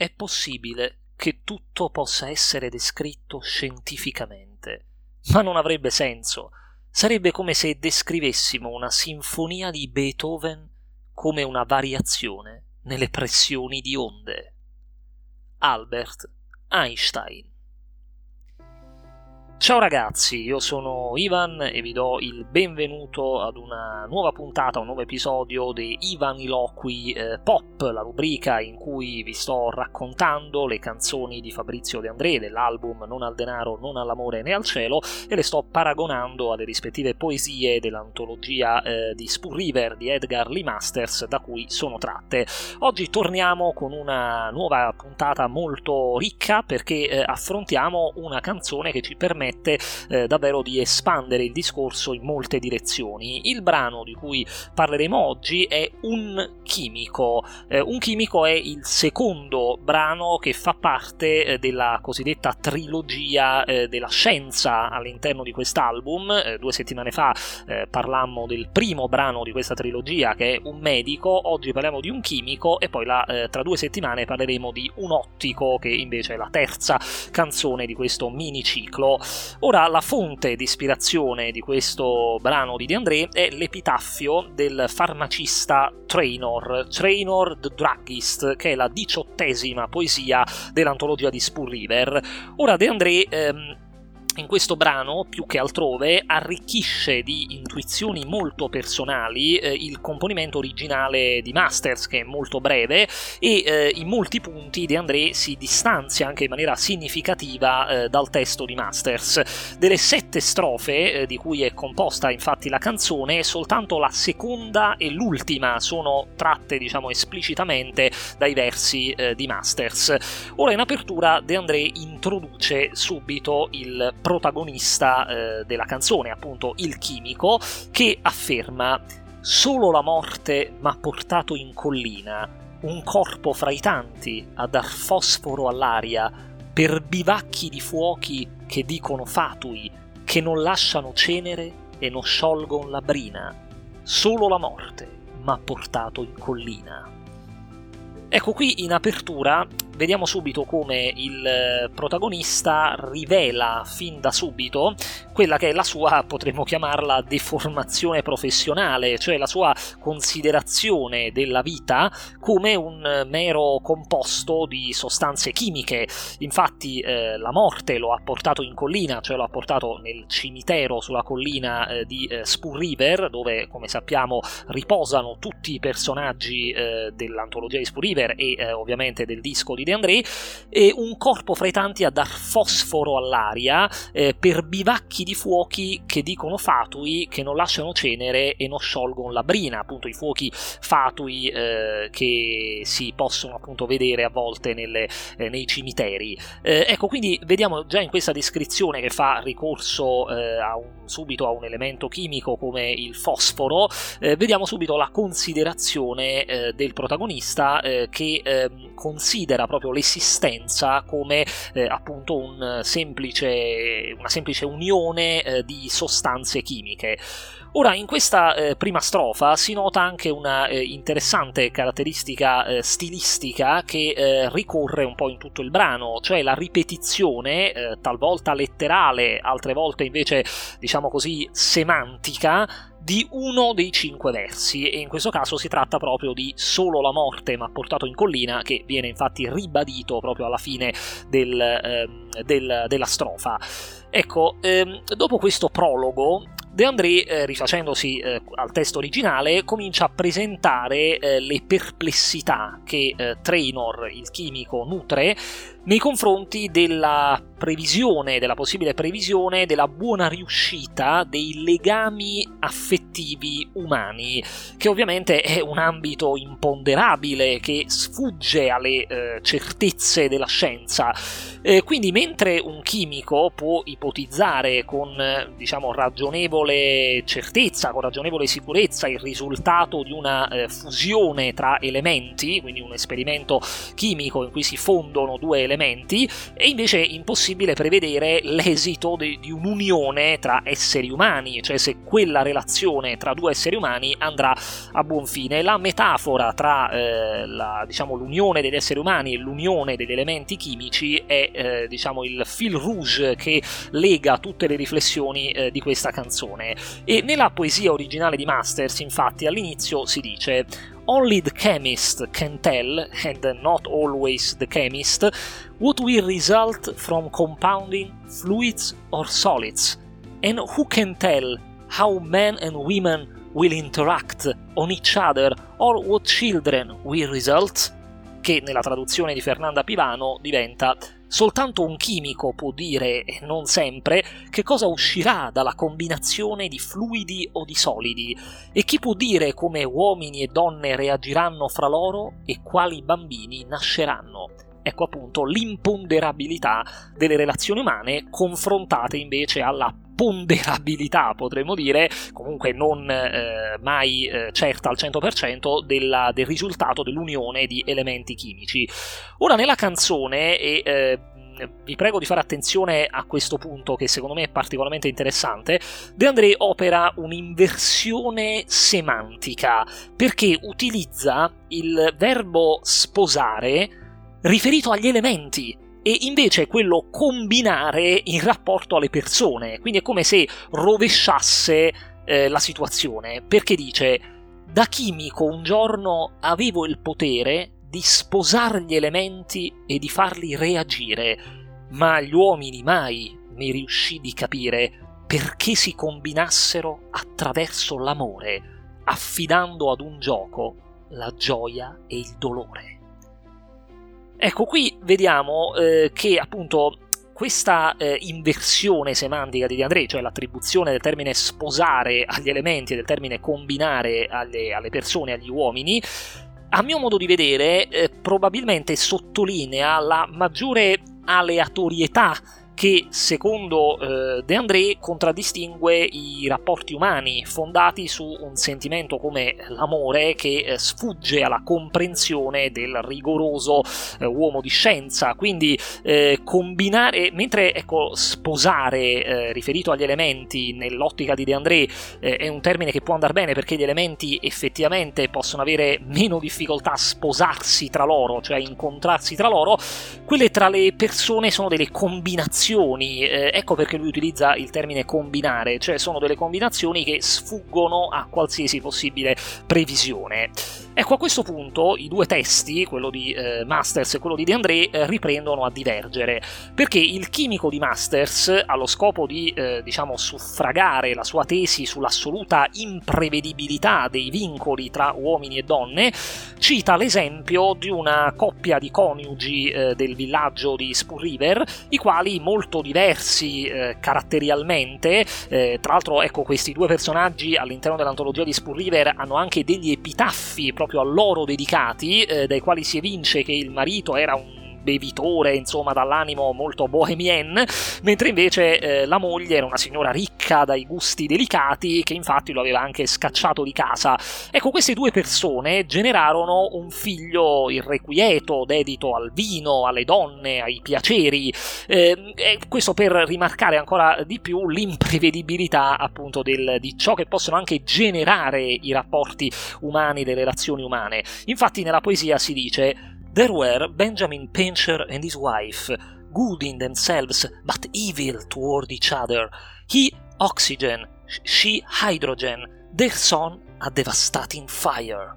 è possibile che tutto possa essere descritto scientificamente, ma non avrebbe senso. Sarebbe come se descrivessimo una sinfonia di Beethoven come una variazione nelle pressioni di onde. Albert Einstein Ciao ragazzi, io sono Ivan e vi do il benvenuto ad una nuova puntata, un nuovo episodio di Ivan Iloqui eh, Pop, la rubrica in cui vi sto raccontando le canzoni di Fabrizio De André dell'album Non al denaro, non all'amore né al cielo e le sto paragonando alle rispettive poesie dell'antologia eh, di Spur River di Edgar Lee Masters da cui sono tratte. Oggi torniamo con una nuova puntata molto ricca perché eh, affrontiamo una canzone che ci permette permette eh, davvero di espandere il discorso in molte direzioni. Il brano di cui parleremo oggi è Un chimico. Eh, un chimico è il secondo brano che fa parte eh, della cosiddetta trilogia eh, della scienza all'interno di quest'album. Eh, due settimane fa eh, parlammo del primo brano di questa trilogia che è Un medico, oggi parliamo di un chimico e poi la, tra due settimane parleremo di Un ottico che invece è la terza canzone di questo miniciclo. Ora, la fonte di ispirazione di questo brano di De André è l'epitaffio del farmacista Trainor, Trainor the Druggist, che è la diciottesima poesia dell'antologia di Spur River. Ora, De André ehm, in questo brano, più che altrove, arricchisce di intuizioni molto personali eh, il componimento originale di Masters, che è molto breve, e eh, in molti punti De André si distanzia anche in maniera significativa eh, dal testo di Masters. Delle sette strofe eh, di cui è composta infatti la canzone, soltanto la seconda e l'ultima sono tratte, diciamo, esplicitamente dai versi eh, di Masters. Ora in apertura De André introduce subito il protagonista eh, della canzone, appunto il chimico, che afferma Solo la morte m'ha portato in collina, un corpo fra i tanti a dar fosforo all'aria, per bivacchi di fuochi che dicono fatui, che non lasciano cenere e non sciolgon la brina. Solo la morte m'ha portato in collina. Ecco qui in apertura vediamo subito come il eh, protagonista rivela fin da subito quella che è la sua, potremmo chiamarla, deformazione professionale, cioè la sua considerazione della vita come un mero composto di sostanze chimiche. Infatti eh, la morte lo ha portato in collina, cioè lo ha portato nel cimitero sulla collina eh, di eh, Spur River, dove come sappiamo riposano tutti i personaggi eh, dell'antologia di Spur River e eh, ovviamente del disco di De André, e un corpo fra i tanti a dar fosforo all'aria eh, per bivacchi di fuochi che dicono fatui, che non lasciano cenere e non sciolgono la brina, appunto i fuochi fatui eh, che si possono appunto vedere a volte nelle, eh, nei cimiteri. Eh, ecco, quindi vediamo già in questa descrizione che fa ricorso eh, a un, subito a un elemento chimico come il fosforo, eh, vediamo subito la considerazione del protagonista che ehm, considera proprio proprio l'esistenza come eh, appunto un semplice, una semplice unione eh, di sostanze chimiche. Ora, in questa eh, prima strofa si nota anche una eh, interessante caratteristica eh, stilistica che eh, ricorre un po' in tutto il brano, cioè la ripetizione, eh, talvolta letterale, altre volte invece, diciamo così, semantica, di uno dei cinque versi e in questo caso si tratta proprio di Solo la morte ma portato in collina che viene infatti ribadito proprio alla fine del, ehm, del, della strofa. Ecco, ehm, dopo questo prologo De André, eh, rifacendosi eh, al testo originale, comincia a presentare eh, le perplessità che eh, Trainor, il chimico, nutre nei confronti della previsione, della possibile previsione della buona riuscita dei legami affettivi umani, che ovviamente è un ambito imponderabile che sfugge alle eh, certezze della scienza. Eh, quindi mentre un chimico può ipotizzare con diciamo ragionevole certezza, con ragionevole sicurezza il risultato di una eh, fusione tra elementi, quindi un esperimento chimico in cui si fondono due elementi, è invece impossibile prevedere l'esito de- di un'unione tra esseri umani, cioè se quella relazione tra due esseri umani andrà a buon fine. La metafora tra eh, la, diciamo, l'unione degli esseri umani e l'unione degli elementi chimici è eh, diciamo, il fil rouge che lega tutte le riflessioni eh, di questa canzone. E nella poesia originale di Masters, infatti, all'inizio si dice Only the chemist can tell, and not always the chemist, what will result from compounding fluids or solids, and who can tell how men and women will interact on each other or what children will result, che nella traduzione di Fernanda Pivano diventa Soltanto un chimico può dire, e non sempre, che cosa uscirà dalla combinazione di fluidi o di solidi, e chi può dire come uomini e donne reagiranno fra loro e quali bambini nasceranno. Ecco appunto l'imponderabilità delle relazioni umane confrontate invece alla ponderabilità, potremmo dire, comunque non eh, mai eh, certa al 100% della, del risultato dell'unione di elementi chimici. Ora nella canzone, e eh, vi prego di fare attenzione a questo punto che secondo me è particolarmente interessante, De André opera un'inversione semantica perché utilizza il verbo sposare riferito agli elementi e invece quello combinare in rapporto alle persone. Quindi è come se rovesciasse eh, la situazione, perché dice da chimico un giorno avevo il potere di sposare gli elementi e di farli reagire, ma gli uomini mai mi riuscì di capire perché si combinassero attraverso l'amore, affidando ad un gioco la gioia e il dolore. Ecco, qui vediamo eh, che appunto questa eh, inversione semantica di De André, cioè l'attribuzione del termine sposare agli elementi e del termine combinare alle, alle persone, agli uomini, a mio modo di vedere, eh, probabilmente sottolinea la maggiore aleatorietà che secondo eh, De André contraddistingue i rapporti umani fondati su un sentimento come l'amore che eh, sfugge alla comprensione del rigoroso eh, uomo di scienza. Quindi eh, combinare, mentre ecco, sposare eh, riferito agli elementi nell'ottica di De André eh, è un termine che può andare bene perché gli elementi effettivamente possono avere meno difficoltà a sposarsi tra loro, cioè a incontrarsi tra loro, quelle tra le persone sono delle combinazioni combinazioni, eh, ecco perché lui utilizza il termine combinare, cioè sono delle combinazioni che sfuggono a qualsiasi possibile previsione. Ecco, a questo punto i due testi, quello di eh, Masters e quello di De André, eh, riprendono a divergere, perché il chimico di Masters, allo scopo di, eh, diciamo, suffragare la sua tesi sull'assoluta imprevedibilità dei vincoli tra uomini e donne, cita l'esempio di una coppia di coniugi eh, del villaggio di Spur River, i quali molto diversi eh, caratterialmente, eh, tra l'altro ecco questi due personaggi all'interno dell'antologia di Spur River hanno anche degli epitaffi proprio a loro dedicati, eh, dai quali si evince che il marito era un bevitore, insomma, dall'animo molto bohemien, mentre invece eh, la moglie era una signora ricca dai gusti delicati, che infatti lo aveva anche scacciato di casa. Ecco, queste due persone generarono un figlio irrequieto, dedito al vino, alle donne, ai piaceri, eh, e questo per rimarcare ancora di più l'imprevedibilità appunto del, di ciò che possono anche generare i rapporti umani, le relazioni umane. Infatti nella poesia si dice There were Benjamin Pincher and his wife, good in themselves but evil toward each other. He oxygen, she hydrogen, their son a devastating fire.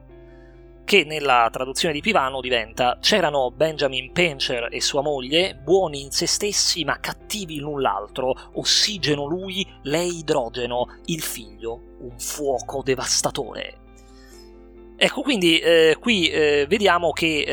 Che nella traduzione di Pivano diventa c'erano Benjamin Pincher e sua moglie, buoni in se stessi ma cattivi l'un l'altro, ossigeno lui, lei idrogeno, il figlio, un fuoco devastatore. Ecco, quindi eh, qui eh, vediamo che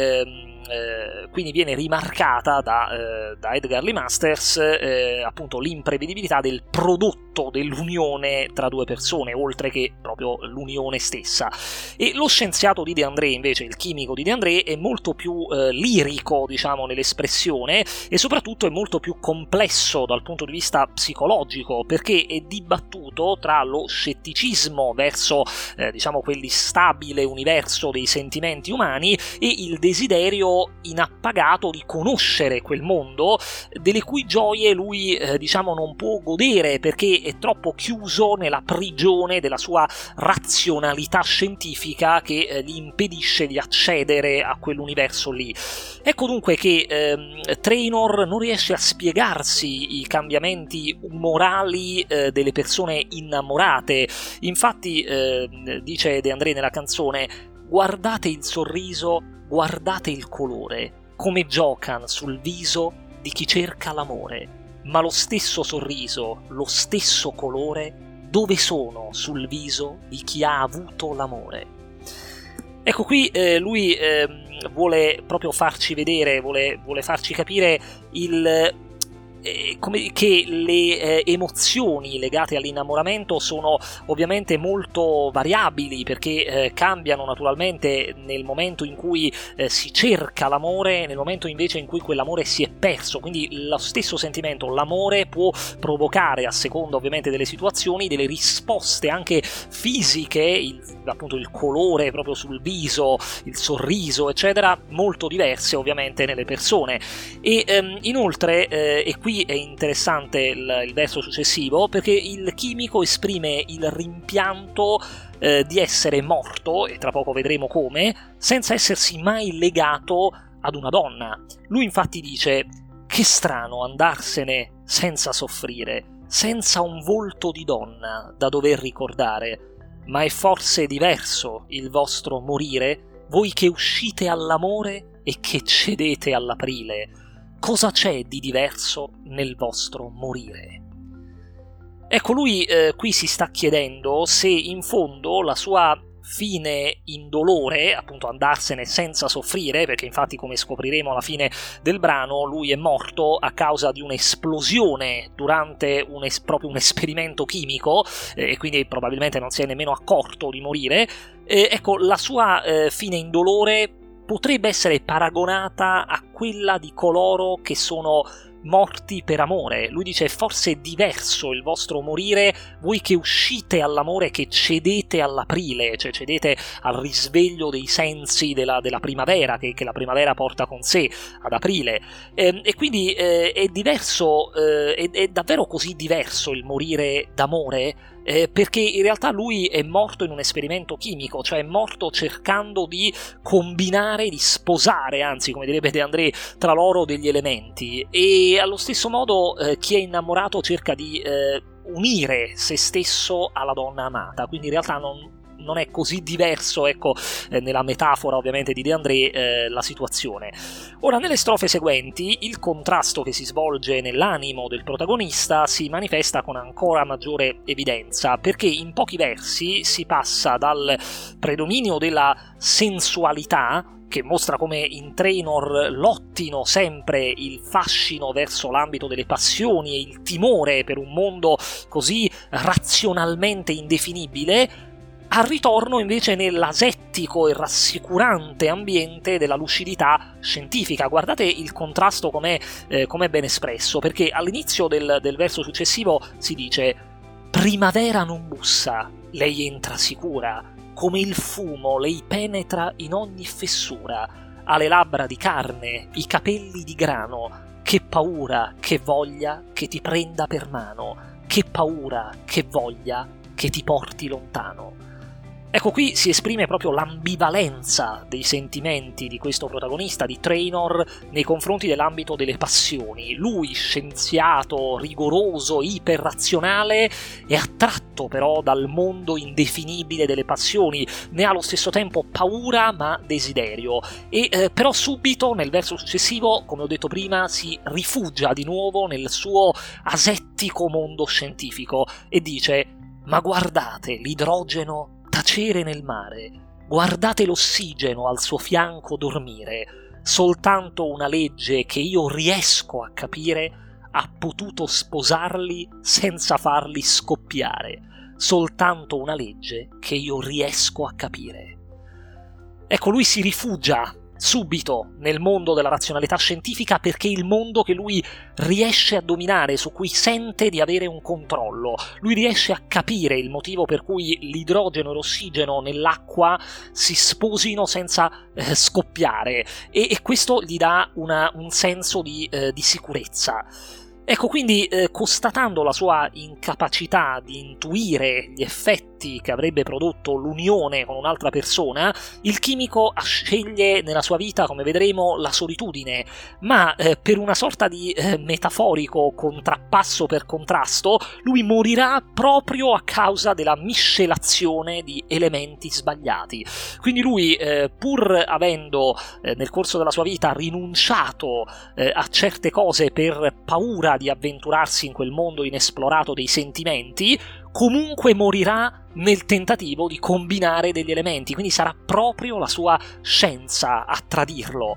eh, quindi viene rimarcata da, eh, da Edgar Lee Masters eh, appunto l'imprevedibilità del prodotto dell'unione tra due persone, oltre che proprio l'unione stessa. E lo scienziato di De André, invece, il chimico di De André, è molto più eh, lirico, diciamo, nell'espressione e soprattutto è molto più complesso dal punto di vista psicologico, perché è dibattuto tra lo scetticismo verso, eh, diciamo, quell'instabile universo dei sentimenti umani e il desiderio inappagato di conoscere quel mondo, delle cui gioie lui, eh, diciamo, non può godere perché è troppo chiuso nella prigione della sua razionalità scientifica che eh, gli impedisce di accedere a quell'universo lì. Ecco dunque che ehm, Trainor non riesce a spiegarsi i cambiamenti umorali eh, delle persone innamorate. Infatti, eh, dice De André nella canzone, guardate il sorriso, guardate il colore, come giocano sul viso di chi cerca l'amore. Ma lo stesso sorriso, lo stesso colore, dove sono sul viso di chi ha avuto l'amore? Ecco qui eh, lui eh, vuole proprio farci vedere, vuole, vuole farci capire il eh, come, che le eh, emozioni legate all'innamoramento sono ovviamente molto variabili perché eh, cambiano naturalmente nel momento in cui eh, si cerca l'amore, nel momento invece in cui quell'amore si è perso. Quindi lo stesso sentimento, l'amore può provocare a seconda ovviamente delle situazioni delle risposte anche fisiche, il, appunto il colore proprio sul viso, il sorriso, eccetera, molto diverse ovviamente nelle persone. E ehm, inoltre, eh, e qui qui è interessante il, il verso successivo perché il chimico esprime il rimpianto eh, di essere morto, e tra poco vedremo come, senza essersi mai legato ad una donna. Lui infatti dice che strano andarsene senza soffrire, senza un volto di donna da dover ricordare, ma è forse diverso il vostro morire, voi che uscite all'amore e che cedete all'aprile cosa c'è di diverso nel vostro morire? Ecco, lui eh, qui si sta chiedendo se in fondo la sua fine indolore, appunto andarsene senza soffrire, perché infatti come scopriremo alla fine del brano lui è morto a causa di un'esplosione durante un es- proprio un esperimento chimico eh, e quindi probabilmente non si è nemmeno accorto di morire. Eh, ecco, la sua eh, fine indolore potrebbe essere paragonata a quella di coloro che sono morti per amore. Lui dice forse è diverso il vostro morire, voi che uscite all'amore, che cedete all'aprile, cioè cedete al risveglio dei sensi della, della primavera, che, che, la primavera porta con sé ad aprile. Eh, e quindi eh, è diverso, eh, è, è davvero così diverso il morire d'amore? Eh, perché in realtà lui è morto in un esperimento chimico, cioè è morto cercando di combinare, di sposare, anzi come direbbe De André, tra loro degli elementi. E allo stesso modo eh, chi è innamorato cerca di eh, unire se stesso alla donna amata, quindi in realtà non, non è così diverso, ecco, eh, nella metafora ovviamente di De André, eh, la situazione. Ora, nelle strofe seguenti, il contrasto che si svolge nell'animo del protagonista si manifesta con ancora maggiore evidenza, perché in pochi versi si passa dal predominio della sensualità che mostra come in Trainor lottino sempre il fascino verso l'ambito delle passioni e il timore per un mondo così razionalmente indefinibile, al ritorno invece nell'asettico e rassicurante ambiente della lucidità scientifica. Guardate il contrasto com'è, eh, com'è ben espresso, perché all'inizio del, del verso successivo si dice Primavera non bussa, lei entra sicura, come il fumo lei penetra in ogni fessura, ha le labbra di carne, i capelli di grano, che paura, che voglia che ti prenda per mano, che paura, che voglia che ti porti lontano. Ecco qui si esprime proprio l'ambivalenza dei sentimenti di questo protagonista, di Trainor, nei confronti dell'ambito delle passioni. Lui, scienziato, rigoroso, iperrazionale, è attratto però dal mondo indefinibile delle passioni, ne ha allo stesso tempo paura ma desiderio. E eh, però subito, nel verso successivo, come ho detto prima, si rifugia di nuovo nel suo asettico mondo scientifico e dice: Ma guardate, l'idrogeno tacere nel mare, guardate l'ossigeno al suo fianco dormire, soltanto una legge che io riesco a capire ha potuto sposarli senza farli scoppiare. Soltanto una legge che io riesco a capire. Ecco, lui si rifugia subito nel mondo della razionalità scientifica perché è il mondo che lui riesce a dominare, su cui sente di avere un controllo. Lui riesce a capire il motivo per cui l'idrogeno e l'ossigeno nell'acqua si sposino senza eh, scoppiare e, e, questo gli dà una, un senso di, eh, di sicurezza. Ecco, quindi eh, constatando la sua incapacità di intuire gli effetti che avrebbe prodotto l'unione con un'altra persona, il chimico sceglie nella sua vita, come vedremo, la solitudine, ma eh, per una sorta di eh, metaforico contrappasso per contrasto, lui morirà proprio a causa della miscelazione di elementi sbagliati. Quindi lui, eh, pur avendo eh, nel corso della sua vita rinunciato eh, a certe cose per paura di avventurarsi in quel mondo inesplorato dei sentimenti, comunque morirà nel tentativo di combinare degli elementi, quindi sarà proprio la sua scienza a tradirlo.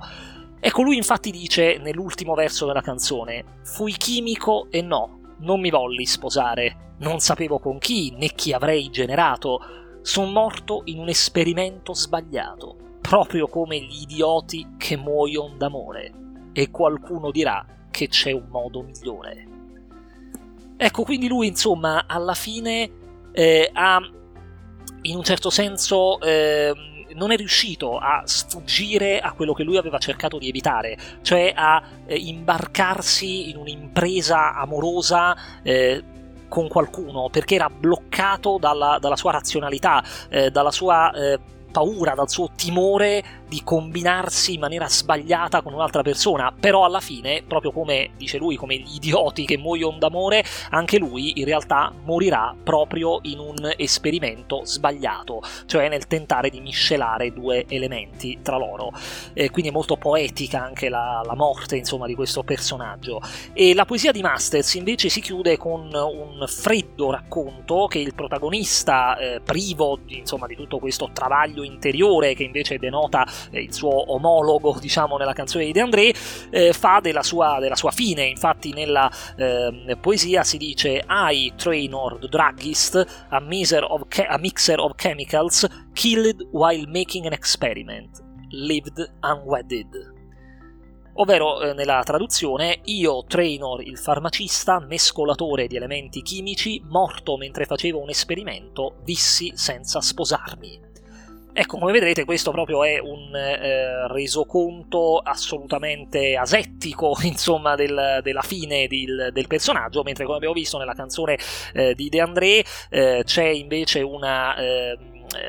Ecco, lui infatti dice nell'ultimo verso della canzone: Fui chimico e no, non mi volli sposare, non sapevo con chi né chi avrei generato, sono morto in un esperimento sbagliato, proprio come gli idioti che muoiono d'amore. E qualcuno dirà che c'è un modo migliore. Ecco, quindi lui, insomma, alla fine eh, ha, in un certo senso, eh, non è riuscito a sfuggire a quello che lui aveva cercato di evitare, cioè a eh, imbarcarsi in un'impresa amorosa eh, con qualcuno, perché era bloccato dalla, dalla sua razionalità, eh, dalla sua eh, paura, dal suo timore di combinarsi in maniera sbagliata con un'altra persona, però alla fine, proprio come dice lui, come gli idioti che muoiono d'amore, anche lui in realtà morirà proprio in un esperimento sbagliato, cioè nel tentare di miscelare due elementi tra loro. Eh, quindi è molto poetica anche la, la, morte, insomma, di questo personaggio. E la poesia di Masters invece si chiude con un freddo racconto che il protagonista, eh, privo insomma, di tutto questo travaglio interiore che invece denota eh, il suo omologo diciamo nella canzone di De André, eh, fa della sua, della sua, fine. Infatti nella eh, poesia si dice I, Trainor, druggist, a, of a mixer of chemicals, killed while making an experiment, lived unwedded ovvero eh, nella traduzione io, Trainor, il farmacista, mescolatore di elementi chimici, morto mentre facevo un esperimento, vissi senza sposarmi. Ecco, come vedrete questo proprio è un eh, resoconto assolutamente asettico, insomma, del, della fine del, del, personaggio, mentre come abbiamo visto nella canzone eh, di De André eh, c'è invece una eh,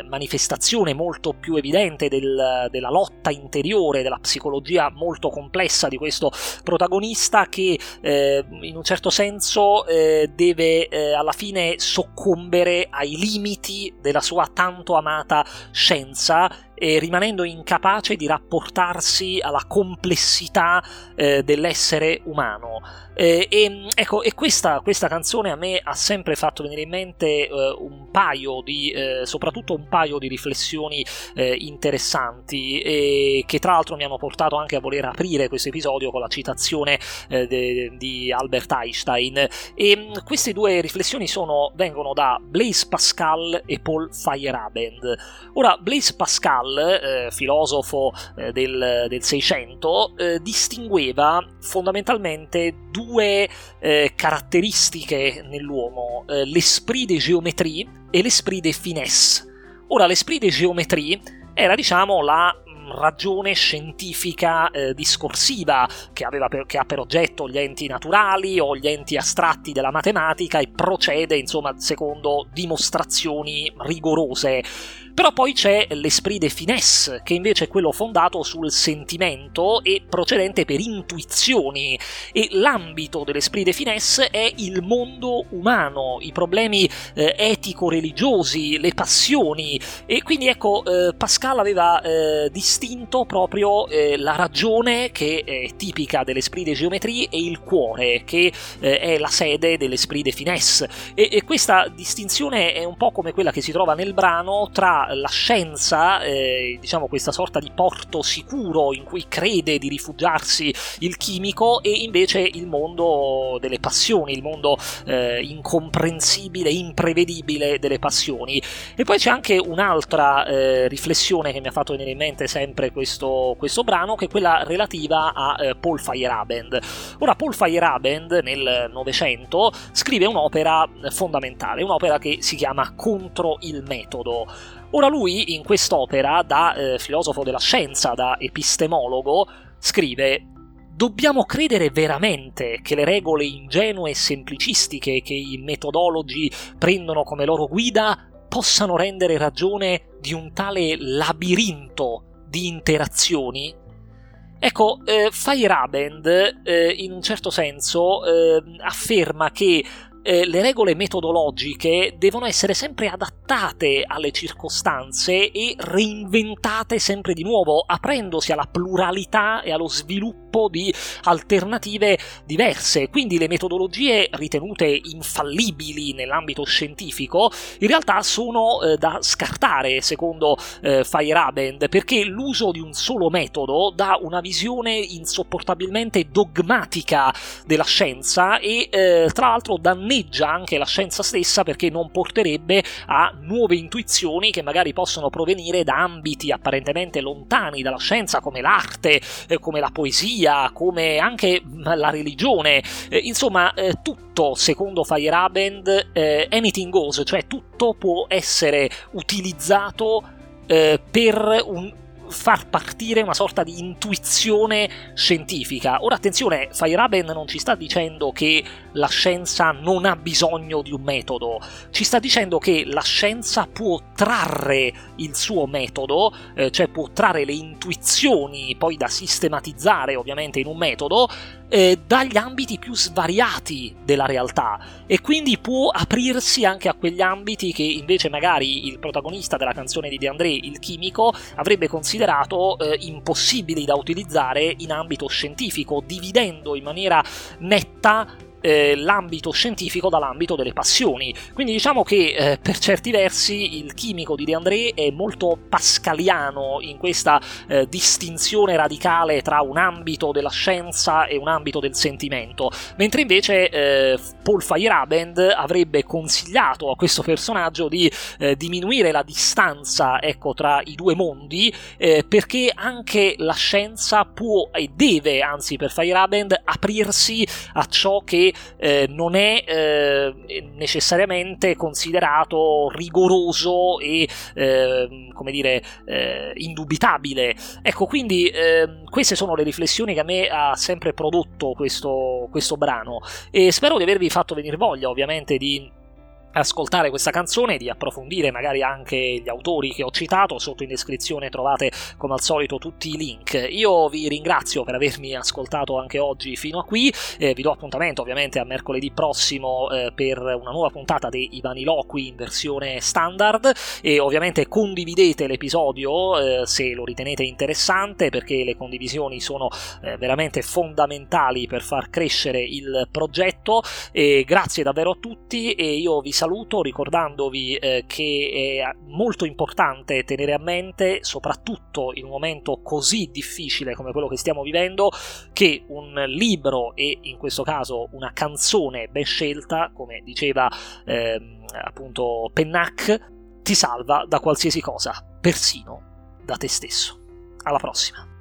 manifestazione molto più evidente del, della lotta interiore, della psicologia molto complessa di questo protagonista che eh, in un certo senso eh, deve eh, alla fine soccombere ai limiti della sua tanto amata scienza e rimanendo incapace di rapportarsi alla complessità eh, dell'essere umano. Eh, e, ecco, e questa, questa, canzone a me ha sempre fatto venire in mente eh, un paio di, eh, soprattutto un paio di riflessioni eh, interessanti che tra l'altro mi hanno portato anche a voler aprire questo episodio con la citazione eh, de, di Albert Einstein. E mm, queste due riflessioni sono, vengono da Blaise Pascal e Paul Feyerabend. Ora, Blaise Pascal, eh, filosofo del, del 600, distingueva fondamentalmente due eh, caratteristiche nell'uomo, eh, l'esprit de géométrie e l'esprit de finesse. Ora, l'esprit de géométrie era, diciamo, la mm, ragione scientifica eh, discorsiva che, per, che, ha per oggetto gli enti naturali o gli enti astratti della matematica e procede insomma secondo dimostrazioni rigorose però poi c'è l'esprit de finesse, che invece è quello fondato sul sentimento e procedente per intuizioni. E l'ambito dell'esprit de finesse è il mondo umano, i problemi eh, etico-religiosi, le passioni. E quindi ecco, eh, Pascal aveva eh, distinto proprio eh, la ragione, che è tipica dell'esprit de geometrie, e il cuore, che eh, è la sede dell'esprit de finesse. E, e questa distinzione è un po' come quella che si trova nel brano tra la scienza, eh, diciamo questa sorta di porto sicuro in cui crede di rifugiarsi il chimico, e invece il mondo delle passioni, il mondo eh, incomprensibile, imprevedibile delle passioni. E poi c'è anche un'altra eh, riflessione che mi ha fatto venire in mente sempre questo, questo brano, che è quella relativa a eh, Paul Feyerabend. Ora, Paul Feyerabend nel Novecento scrive un'opera fondamentale, un'opera che si chiama Contro il metodo. Ora lui in quest'opera, da eh, filosofo della scienza, da epistemologo, scrive Dobbiamo credere veramente che le regole ingenue e semplicistiche che i metodologi prendono come loro guida possano rendere ragione di un tale labirinto di interazioni? Ecco, eh, Feyerabend eh, in un certo senso eh, afferma che eh, le regole metodologiche devono essere sempre adattate alle circostanze e reinventate sempre di nuovo, aprendosi alla pluralità e allo sviluppo di alternative diverse. Quindi le metodologie ritenute infallibili nell'ambito scientifico in realtà sono eh, da scartare, secondo eh, Feyerabend, perché l'uso di un solo metodo dà una visione insopportabilmente dogmatica della scienza e eh, tra l'altro danneggia danneggia anche la scienza stessa perché non porterebbe a nuove intuizioni che magari possono provenire da ambiti apparentemente lontani dalla scienza come l'arte, eh, come la poesia, come anche la religione, eh, insomma eh, tutto secondo Feyerabend eh, anything goes, cioè tutto può essere utilizzato eh, per un, far partire una sorta di intuizione scientifica. Ora attenzione, Feyerabend non ci sta dicendo che la scienza non ha bisogno di un metodo, ci sta dicendo che la scienza può trarre il suo metodo, eh, cioè può trarre le intuizioni poi da sistematizzare ovviamente in un metodo, eh, dagli ambiti più svariati della realtà e quindi può aprirsi anche a quegli ambiti che invece magari il protagonista della canzone di De André, il chimico, avrebbe considerato eh, impossibili da utilizzare in ambito scientifico, dividendo in maniera netta eh, l'ambito scientifico dall'ambito delle passioni. Quindi diciamo che eh, per certi versi il chimico di De André è molto pascaliano in questa eh, distinzione radicale tra un ambito della scienza e un ambito del sentimento, mentre invece eh, Paul Feyerabend avrebbe consigliato a questo personaggio di eh, diminuire la distanza ecco, tra i due mondi eh, perché anche la scienza può e deve, anzi per Feyerabend, aprirsi a ciò che eh, non è eh, necessariamente considerato rigoroso e eh, come dire eh, indubitabile. Ecco, quindi ehm, queste sono le riflessioni che a me ha sempre prodotto questo, questo brano e spero di avervi fatto venire voglia ovviamente di ascoltare questa canzone, di approfondire magari anche gli autori che ho citato, sotto in descrizione trovate come al solito tutti i link. Io vi ringrazio per avermi ascoltato anche oggi fino a qui, eh, vi do appuntamento ovviamente a mercoledì prossimo eh, per una nuova puntata dei Ivaniloqui in versione standard e ovviamente condividete l'episodio eh, se lo ritenete interessante perché le condivisioni sono eh, veramente fondamentali per far crescere il progetto e grazie davvero a tutti e io vi saluto saluto ricordandovi eh, che è molto importante tenere a mente, soprattutto in un momento così difficile come quello che stiamo vivendo, che un libro e in questo caso una canzone ben scelta, come diceva eh, appunto Pennac, ti salva da qualsiasi cosa, persino da te stesso. Alla prossima.